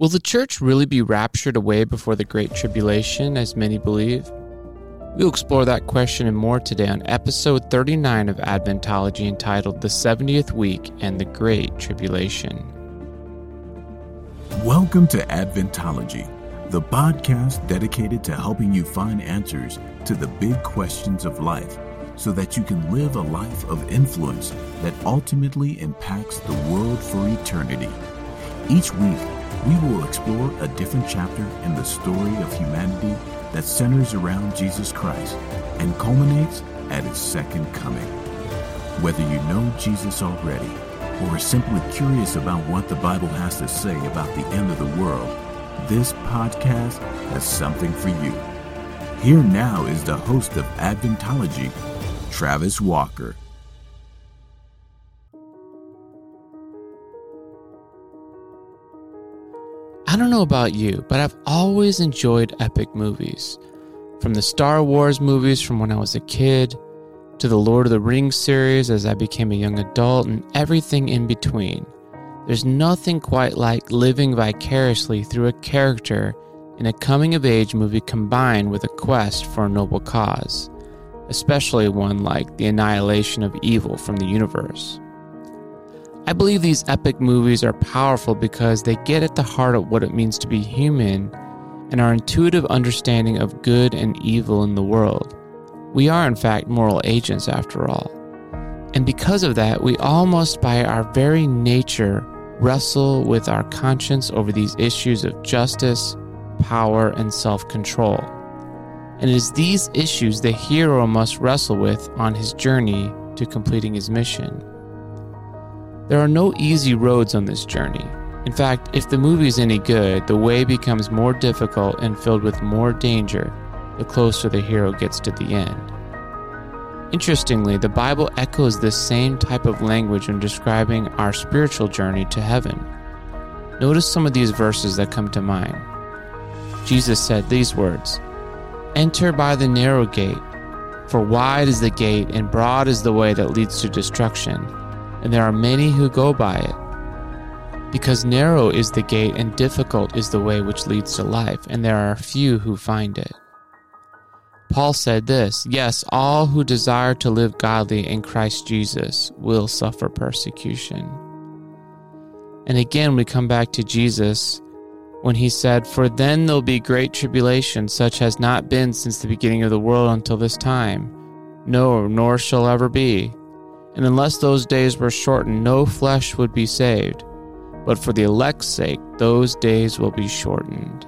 Will the church really be raptured away before the Great Tribulation, as many believe? We'll explore that question and more today on episode 39 of Adventology entitled The 70th Week and the Great Tribulation. Welcome to Adventology, the podcast dedicated to helping you find answers to the big questions of life so that you can live a life of influence that ultimately impacts the world for eternity. Each week, we will explore a different chapter in the story of humanity that centers around Jesus Christ and culminates at his second coming. Whether you know Jesus already or are simply curious about what the Bible has to say about the end of the world, this podcast has something for you. Here now is the host of Adventology, Travis Walker. Don't know about you, but I've always enjoyed epic movies. From the Star Wars movies from when I was a kid, to the Lord of the Rings series as I became a young adult, and everything in between. There's nothing quite like living vicariously through a character in a coming of age movie combined with a quest for a noble cause, especially one like the annihilation of evil from the universe. I believe these epic movies are powerful because they get at the heart of what it means to be human and our intuitive understanding of good and evil in the world. We are, in fact, moral agents after all. And because of that, we almost by our very nature wrestle with our conscience over these issues of justice, power, and self control. And it is these issues the hero must wrestle with on his journey to completing his mission. There are no easy roads on this journey. In fact, if the movie is any good, the way becomes more difficult and filled with more danger the closer the hero gets to the end. Interestingly, the Bible echoes this same type of language when describing our spiritual journey to heaven. Notice some of these verses that come to mind. Jesus said these words Enter by the narrow gate, for wide is the gate and broad is the way that leads to destruction and there are many who go by it. Because narrow is the gate and difficult is the way which leads to life, and there are few who find it. Paul said this Yes, all who desire to live godly in Christ Jesus will suffer persecution. And again, we come back to Jesus when he said, For then there'll be great tribulation, such has not been since the beginning of the world until this time, no, nor shall ever be and unless those days were shortened, no flesh would be saved. But for the elect's sake, those days will be shortened.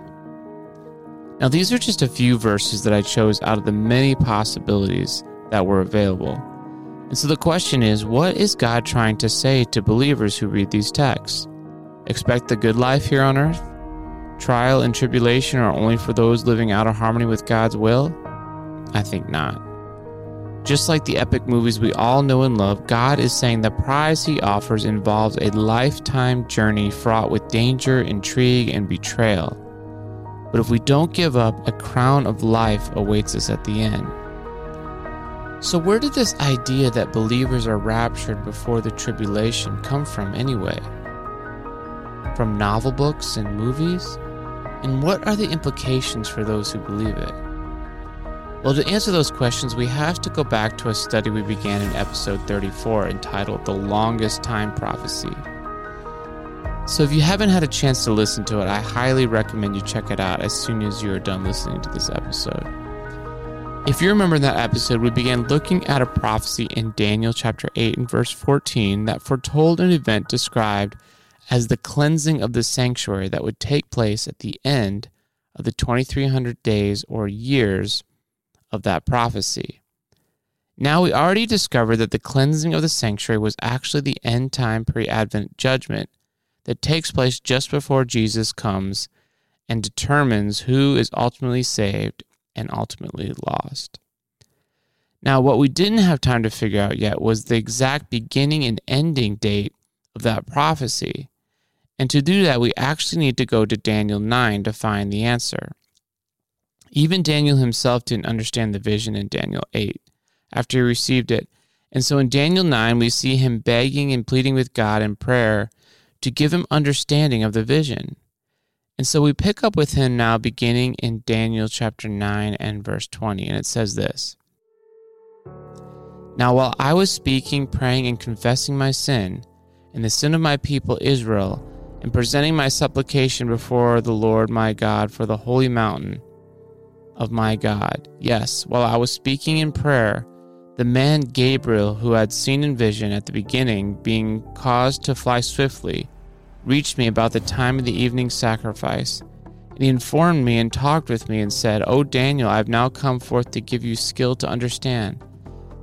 Now, these are just a few verses that I chose out of the many possibilities that were available. And so the question is what is God trying to say to believers who read these texts? Expect the good life here on earth? Trial and tribulation are only for those living out of harmony with God's will? I think not. Just like the epic movies we all know and love, God is saying the prize He offers involves a lifetime journey fraught with danger, intrigue, and betrayal. But if we don't give up, a crown of life awaits us at the end. So, where did this idea that believers are raptured before the tribulation come from anyway? From novel books and movies? And what are the implications for those who believe it? Well, to answer those questions, we have to go back to a study we began in episode 34 entitled The Longest Time Prophecy. So, if you haven't had a chance to listen to it, I highly recommend you check it out as soon as you are done listening to this episode. If you remember that episode, we began looking at a prophecy in Daniel chapter 8 and verse 14 that foretold an event described as the cleansing of the sanctuary that would take place at the end of the 2300 days or years of that prophecy. Now, we already discovered that the cleansing of the sanctuary was actually the end time pre Advent judgment that takes place just before Jesus comes and determines who is ultimately saved and ultimately lost. Now, what we didn't have time to figure out yet was the exact beginning and ending date of that prophecy. And to do that, we actually need to go to Daniel 9 to find the answer. Even Daniel himself didn't understand the vision in Daniel 8 after he received it. And so in Daniel 9, we see him begging and pleading with God in prayer to give him understanding of the vision. And so we pick up with him now beginning in Daniel chapter 9 and verse 20. And it says this Now, while I was speaking, praying, and confessing my sin, and the sin of my people Israel, and presenting my supplication before the Lord my God for the holy mountain of my God, yes, while I was speaking in prayer, the man Gabriel, who had seen in vision at the beginning, being caused to fly swiftly, reached me about the time of the evening sacrifice. And he informed me and talked with me and said, O Daniel, I have now come forth to give you skill to understand.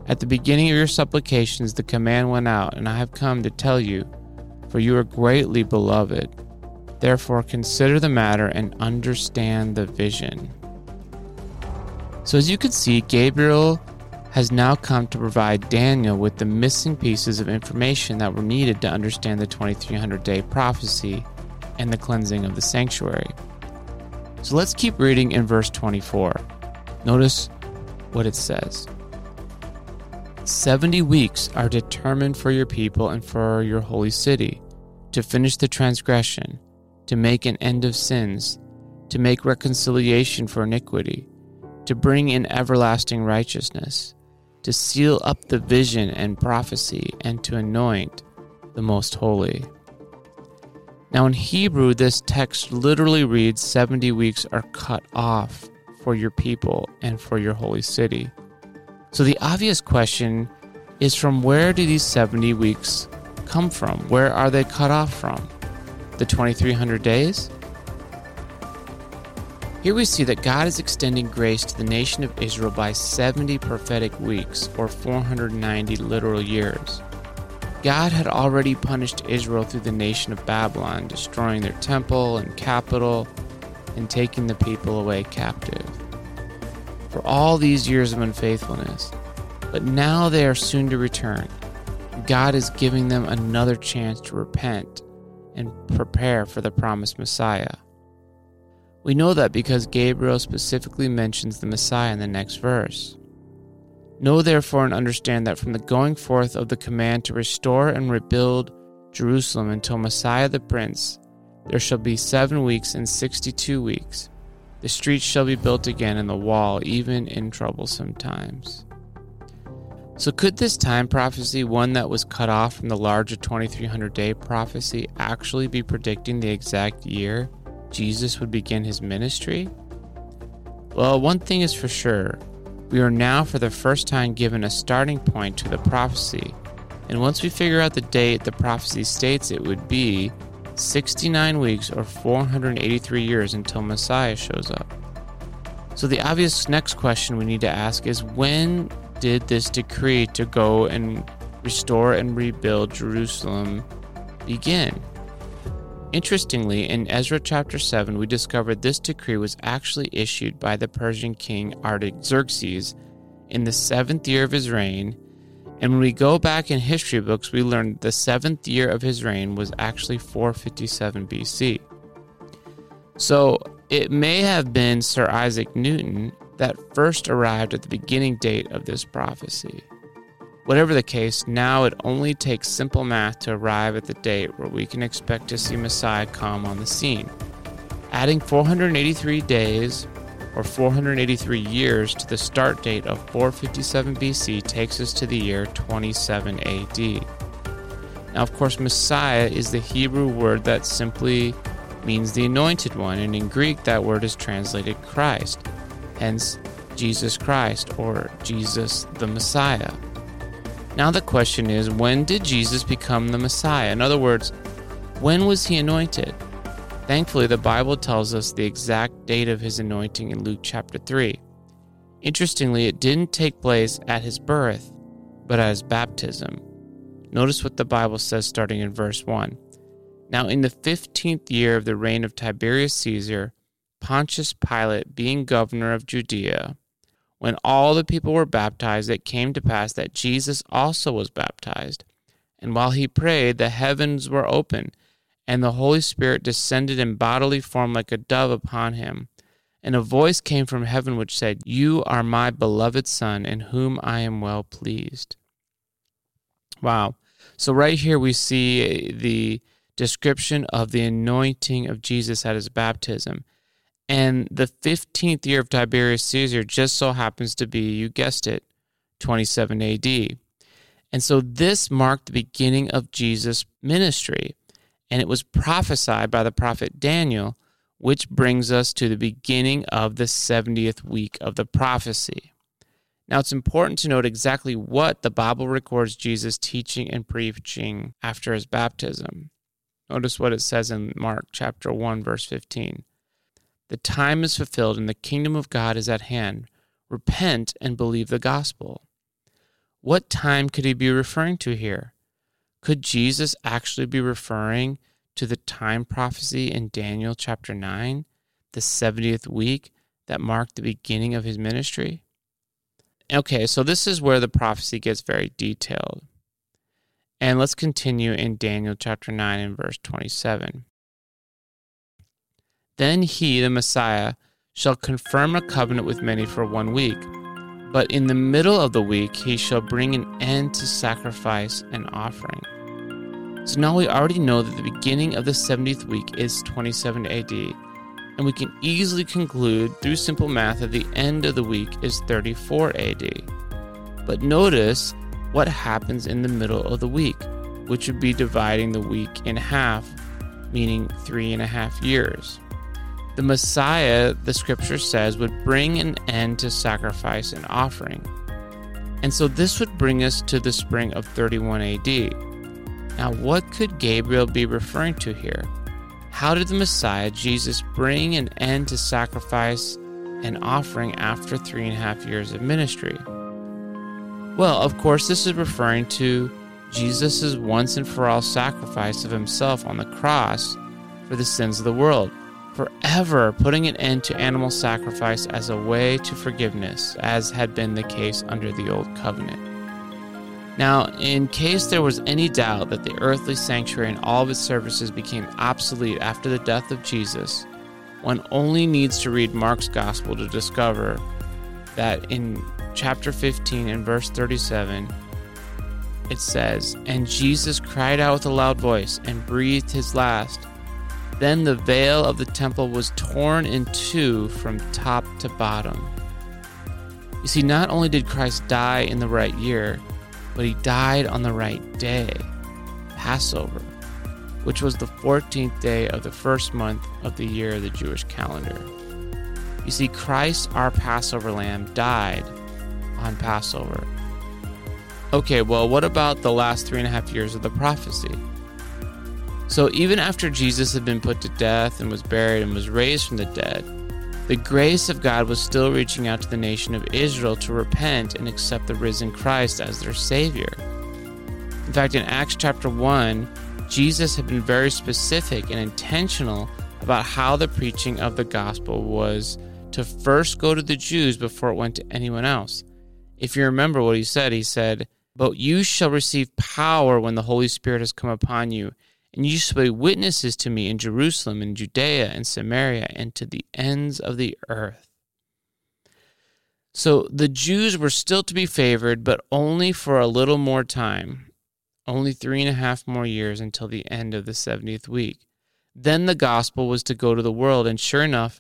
At the beginning of your supplications, the command went out, and I have come to tell you, for you are greatly beloved. Therefore, consider the matter and understand the vision. So, as you can see, Gabriel has now come to provide Daniel with the missing pieces of information that were needed to understand the 2300 day prophecy and the cleansing of the sanctuary. So let's keep reading in verse 24. Notice what it says 70 weeks are determined for your people and for your holy city to finish the transgression, to make an end of sins, to make reconciliation for iniquity, to bring in everlasting righteousness to seal up the vision and prophecy, and to anoint the most holy. Now, in Hebrew, this text literally reads 70 weeks are cut off for your people and for your holy city. So, the obvious question is from where do these 70 weeks come from? Where are they cut off from? The 2300 days? Here we see that God is extending grace to the nation of Israel by 70 prophetic weeks, or 490 literal years. God had already punished Israel through the nation of Babylon, destroying their temple and capital and taking the people away captive. For all these years of unfaithfulness, but now they are soon to return. God is giving them another chance to repent and prepare for the promised Messiah. We know that because Gabriel specifically mentions the Messiah in the next verse. Know therefore and understand that from the going forth of the command to restore and rebuild Jerusalem until Messiah the Prince, there shall be seven weeks and sixty two weeks. The streets shall be built again, and the wall, even in troublesome times. So, could this time prophecy, one that was cut off from the larger 2300 day prophecy, actually be predicting the exact year Jesus would begin his ministry? Well, one thing is for sure we are now for the first time given a starting point to the prophecy. And once we figure out the date the prophecy states it would be 69 weeks or 483 years until Messiah shows up. So the obvious next question we need to ask is when did this decree to go and restore and rebuild Jerusalem begin? Interestingly, in Ezra chapter 7, we discovered this decree was actually issued by the Persian king Artaxerxes in the seventh year of his reign. And when we go back in history books, we learn the seventh year of his reign was actually 457 BC. So it may have been Sir Isaac Newton that first arrived at the beginning date of this prophecy. Whatever the case, now it only takes simple math to arrive at the date where we can expect to see Messiah come on the scene. Adding 483 days or 483 years to the start date of 457 BC takes us to the year 27 AD. Now, of course, Messiah is the Hebrew word that simply means the anointed one, and in Greek that word is translated Christ, hence Jesus Christ or Jesus the Messiah. Now the question is when did Jesus become the Messiah? In other words, when was he anointed? Thankfully, the Bible tells us the exact date of his anointing in Luke chapter 3. Interestingly, it didn't take place at his birth, but at his baptism. Notice what the Bible says starting in verse 1. Now, in the fifteenth year of the reign of Tiberius Caesar, Pontius Pilate, being governor of Judea, when all the people were baptized, it came to pass that Jesus also was baptized. And while he prayed, the heavens were open, and the Holy Spirit descended in bodily form like a dove upon him. And a voice came from heaven which said, You are my beloved Son, in whom I am well pleased. Wow. So, right here we see the description of the anointing of Jesus at his baptism. And the 15th year of Tiberius Caesar just so happens to be, you guessed it, 27 AD. And so this marked the beginning of Jesus' ministry. And it was prophesied by the prophet Daniel, which brings us to the beginning of the 70th week of the prophecy. Now, it's important to note exactly what the Bible records Jesus teaching and preaching after his baptism. Notice what it says in Mark chapter 1 verse 15. The time is fulfilled and the kingdom of God is at hand. Repent and believe the gospel. What time could he be referring to here? Could Jesus actually be referring to the time prophecy in Daniel chapter 9, the 70th week that marked the beginning of his ministry? Okay, so this is where the prophecy gets very detailed. And let's continue in Daniel chapter 9 and verse 27. Then he, the Messiah, shall confirm a covenant with many for one week. But in the middle of the week he shall bring an end to sacrifice and offering. So now we already know that the beginning of the 70th week is 27 AD, and we can easily conclude through simple math that the end of the week is 34 AD. But notice what happens in the middle of the week, which would be dividing the week in half, meaning three and a half years. The Messiah, the scripture says, would bring an end to sacrifice and offering. And so this would bring us to the spring of 31 AD. Now, what could Gabriel be referring to here? How did the Messiah, Jesus, bring an end to sacrifice and offering after three and a half years of ministry? Well, of course, this is referring to Jesus' once and for all sacrifice of himself on the cross for the sins of the world, forever putting an end to animal sacrifice as a way to forgiveness, as had been the case under the Old Covenant. Now, in case there was any doubt that the earthly sanctuary and all of its services became obsolete after the death of Jesus, one only needs to read Mark's Gospel to discover that in chapter 15 and verse 37, it says, And Jesus cried out with a loud voice and breathed his last. Then the veil of the temple was torn in two from top to bottom. You see, not only did Christ die in the right year, but he died on the right day, Passover, which was the 14th day of the first month of the year of the Jewish calendar. You see, Christ, our Passover lamb, died on Passover. Okay, well, what about the last three and a half years of the prophecy? So, even after Jesus had been put to death and was buried and was raised from the dead, the grace of God was still reaching out to the nation of Israel to repent and accept the risen Christ as their Savior. In fact, in Acts chapter 1, Jesus had been very specific and intentional about how the preaching of the gospel was to first go to the Jews before it went to anyone else. If you remember what he said, he said, But you shall receive power when the Holy Spirit has come upon you, and you shall be witnesses to me in Jerusalem and Judea and Samaria and to the ends of the earth. So the Jews were still to be favored, but only for a little more time, only three and a half more years until the end of the 70th week. Then the gospel was to go to the world, and sure enough,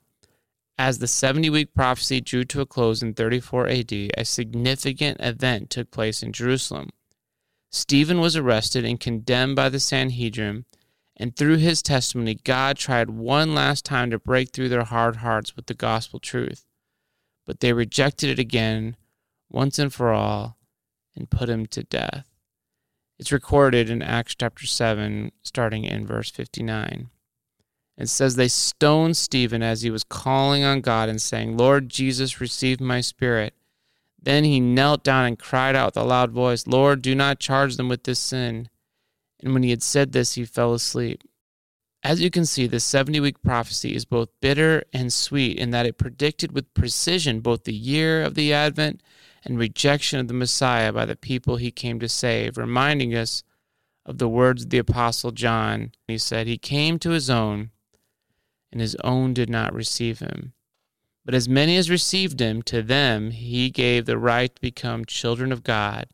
as the 70 week prophecy drew to a close in 34 AD, a significant event took place in Jerusalem. Stephen was arrested and condemned by the Sanhedrin, and through his testimony, God tried one last time to break through their hard hearts with the gospel truth. But they rejected it again, once and for all, and put him to death. It's recorded in Acts chapter 7, starting in verse 59. It says they stoned Stephen as he was calling on God and saying, Lord Jesus, receive my spirit. Then he knelt down and cried out with a loud voice, Lord, do not charge them with this sin. And when he had said this, he fell asleep. As you can see, the 70 week prophecy is both bitter and sweet in that it predicted with precision both the year of the Advent and rejection of the Messiah by the people he came to save, reminding us of the words of the Apostle John. He said, He came to his own and his own did not receive him. But as many as received him, to them he gave the right to become children of God,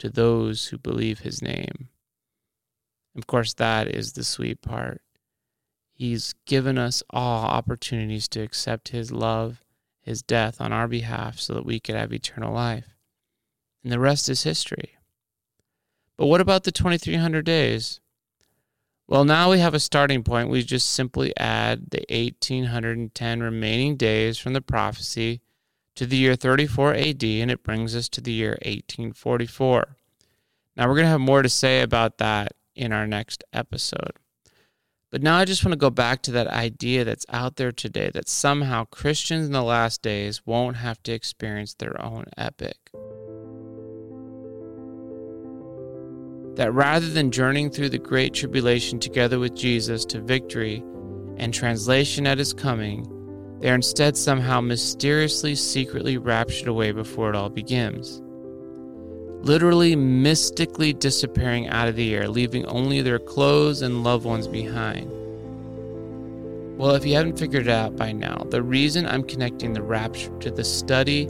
to those who believe his name. Of course, that is the sweet part. He's given us all opportunities to accept His love, His death on our behalf so that we could have eternal life. And the rest is history. But what about the 2300 days? Well, now we have a starting point. We just simply add the 1810 remaining days from the prophecy to the year 34 AD, and it brings us to the year 1844. Now, we're going to have more to say about that in our next episode. But now I just want to go back to that idea that's out there today that somehow Christians in the last days won't have to experience their own epic. That rather than journeying through the great tribulation together with Jesus to victory and translation at his coming, they are instead somehow mysteriously, secretly raptured away before it all begins. Literally, mystically disappearing out of the air, leaving only their clothes and loved ones behind. Well, if you haven't figured it out by now, the reason I'm connecting the rapture to the study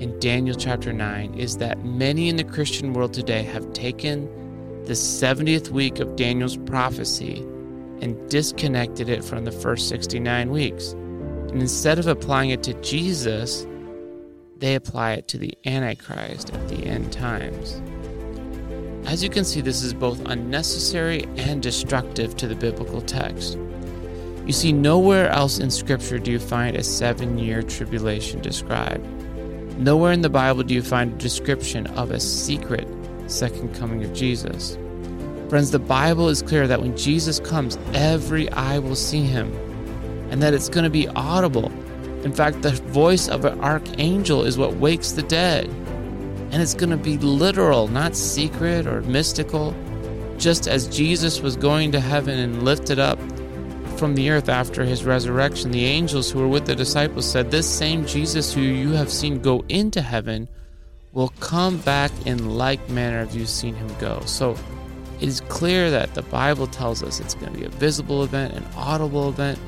in Daniel chapter 9 is that many in the Christian world today have taken the 70th week of Daniel's prophecy and disconnected it from the first 69 weeks. And instead of applying it to Jesus, they apply it to the Antichrist at the end times. As you can see, this is both unnecessary and destructive to the biblical text. You see, nowhere else in Scripture do you find a seven year tribulation described. Nowhere in the Bible do you find a description of a secret second coming of Jesus. Friends, the Bible is clear that when Jesus comes, every eye will see him, and that it's going to be audible. In fact, the voice of an archangel is what wakes the dead. And it's going to be literal, not secret or mystical. Just as Jesus was going to heaven and lifted up from the earth after his resurrection, the angels who were with the disciples said, This same Jesus who you have seen go into heaven will come back in like manner as you've seen him go. So it is clear that the Bible tells us it's going to be a visible event, an audible event,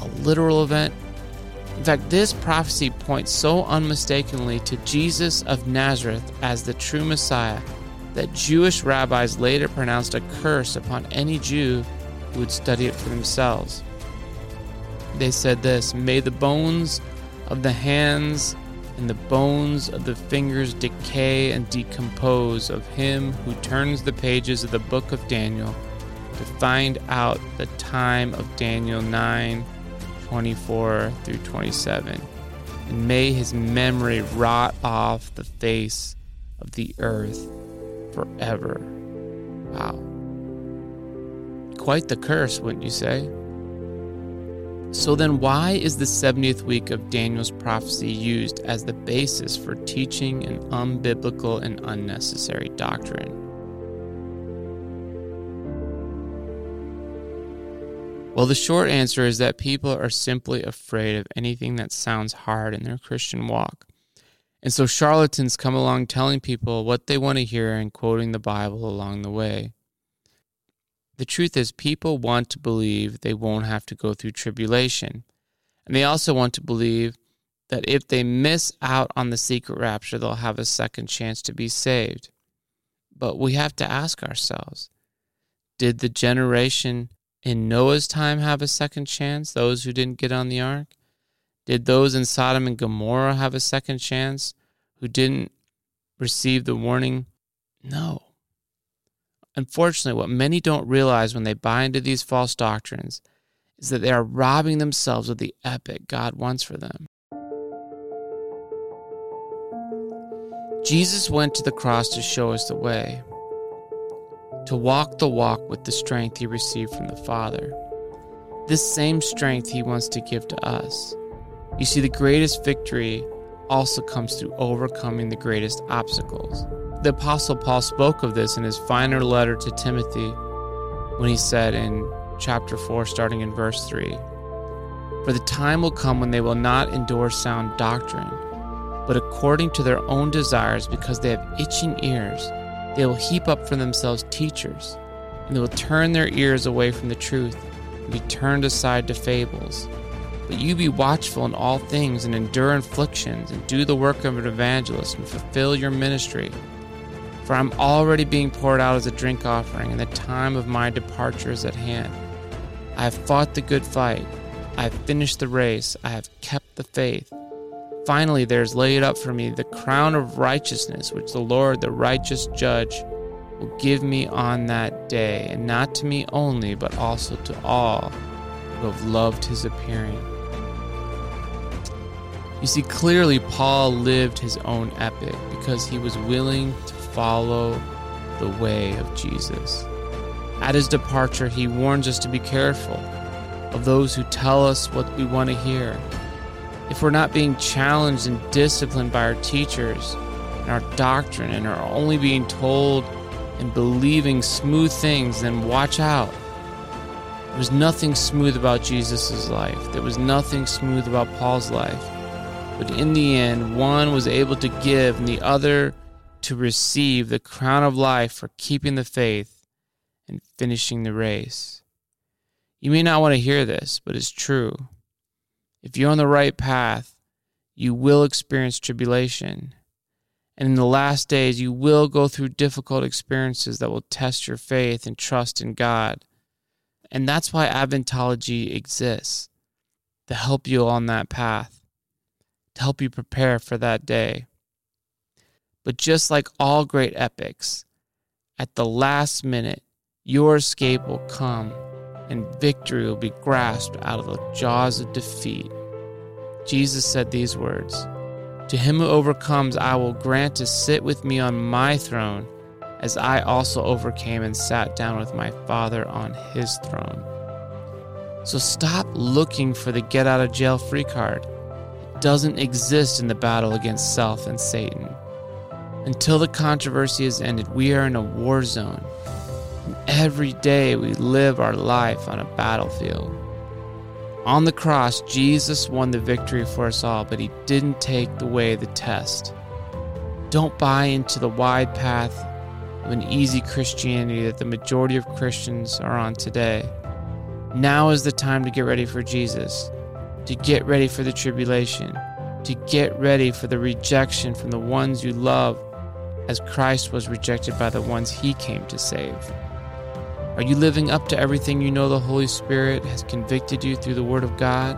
a literal event. In fact, this prophecy points so unmistakably to Jesus of Nazareth as the true Messiah that Jewish rabbis later pronounced a curse upon any Jew who would study it for themselves. They said this May the bones of the hands and the bones of the fingers decay and decompose of him who turns the pages of the book of Daniel to find out the time of Daniel 9 24 through 27. And may his memory rot off the face of the earth forever. Wow. Quite the curse, wouldn't you say? So then, why is the 70th week of Daniel's prophecy used as the basis for teaching an unbiblical and unnecessary doctrine? Well, the short answer is that people are simply afraid of anything that sounds hard in their Christian walk. And so charlatans come along telling people what they want to hear and quoting the Bible along the way. The truth is, people want to believe they won't have to go through tribulation. And they also want to believe that if they miss out on the secret rapture, they'll have a second chance to be saved. But we have to ask ourselves did the generation in Noah's time have a second chance, those who didn't get on the ark? Did those in Sodom and Gomorrah have a second chance who didn't receive the warning? No. Unfortunately, what many don't realize when they buy into these false doctrines is that they are robbing themselves of the epic God wants for them. Jesus went to the cross to show us the way, to walk the walk with the strength he received from the Father. This same strength he wants to give to us. You see, the greatest victory also comes through overcoming the greatest obstacles. The Apostle Paul spoke of this in his final letter to Timothy when he said in chapter 4, starting in verse 3 For the time will come when they will not endure sound doctrine, but according to their own desires, because they have itching ears, they will heap up for themselves teachers, and they will turn their ears away from the truth and be turned aside to fables. But you be watchful in all things and endure afflictions and do the work of an evangelist and fulfill your ministry. For I'm already being poured out as a drink offering, and the time of my departure is at hand. I have fought the good fight. I have finished the race. I have kept the faith. Finally, there is laid up for me the crown of righteousness, which the Lord, the righteous judge, will give me on that day, and not to me only, but also to all who have loved his appearing. You see, clearly, Paul lived his own epic because he was willing follow the way of Jesus. At his departure, he warns us to be careful of those who tell us what we want to hear. If we're not being challenged and disciplined by our teachers and our doctrine and are only being told and believing smooth things, then watch out. There was nothing smooth about Jesus' life. There was nothing smooth about Paul's life. But in the end, one was able to give and the other to receive the crown of life for keeping the faith and finishing the race. You may not want to hear this, but it's true. If you're on the right path, you will experience tribulation. And in the last days, you will go through difficult experiences that will test your faith and trust in God. And that's why Adventology exists to help you on that path, to help you prepare for that day. But just like all great epics, at the last minute, your escape will come and victory will be grasped out of the jaws of defeat. Jesus said these words To him who overcomes, I will grant to sit with me on my throne, as I also overcame and sat down with my Father on his throne. So stop looking for the get out of jail free card. It doesn't exist in the battle against self and Satan. Until the controversy is ended, we are in a war zone. And every day we live our life on a battlefield. On the cross, Jesus won the victory for us all, but he didn't take away the test. Don't buy into the wide path of an easy Christianity that the majority of Christians are on today. Now is the time to get ready for Jesus, to get ready for the tribulation, to get ready for the rejection from the ones you love as Christ was rejected by the ones he came to save? Are you living up to everything you know the Holy Spirit has convicted you through the Word of God?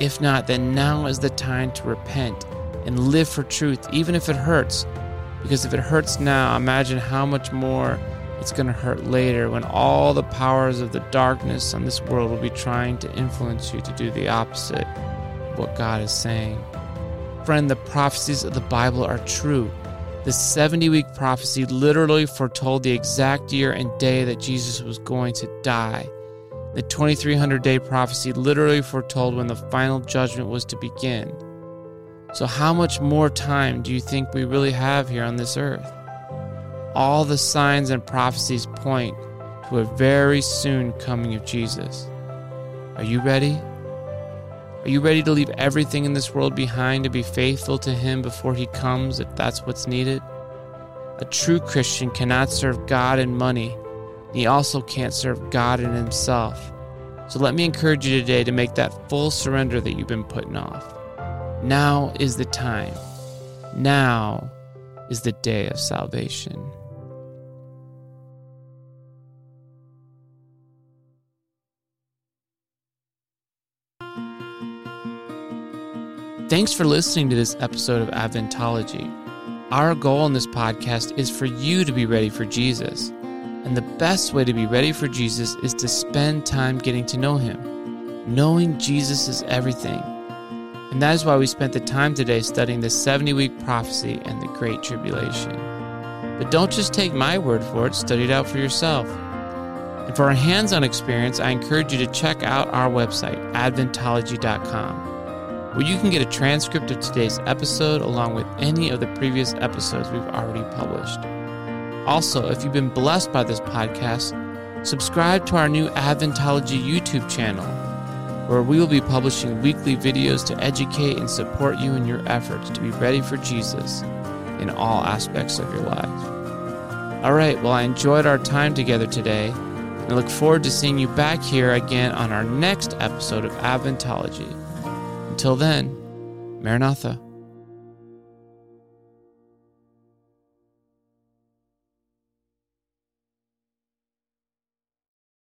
If not, then now is the time to repent and live for truth, even if it hurts. Because if it hurts now, imagine how much more it's going to hurt later when all the powers of the darkness on this world will be trying to influence you to do the opposite of what God is saying. Friend, the prophecies of the Bible are true. The 70 week prophecy literally foretold the exact year and day that Jesus was going to die. The 2300 day prophecy literally foretold when the final judgment was to begin. So, how much more time do you think we really have here on this earth? All the signs and prophecies point to a very soon coming of Jesus. Are you ready? Are you ready to leave everything in this world behind to be faithful to Him before He comes if that's what's needed? A true Christian cannot serve God and money. He also can't serve God and himself. So let me encourage you today to make that full surrender that you've been putting off. Now is the time. Now is the day of salvation. Thanks for listening to this episode of Adventology. Our goal in this podcast is for you to be ready for Jesus. And the best way to be ready for Jesus is to spend time getting to know Him. Knowing Jesus is everything. And that is why we spent the time today studying the 70 week prophecy and the Great Tribulation. But don't just take my word for it, study it out for yourself. And for a hands on experience, I encourage you to check out our website, adventology.com where you can get a transcript of today's episode along with any of the previous episodes we've already published. Also, if you've been blessed by this podcast, subscribe to our new Adventology YouTube channel, where we will be publishing weekly videos to educate and support you in your efforts to be ready for Jesus in all aspects of your life. All right, well, I enjoyed our time together today, and look forward to seeing you back here again on our next episode of Adventology. Until then, Maranatha.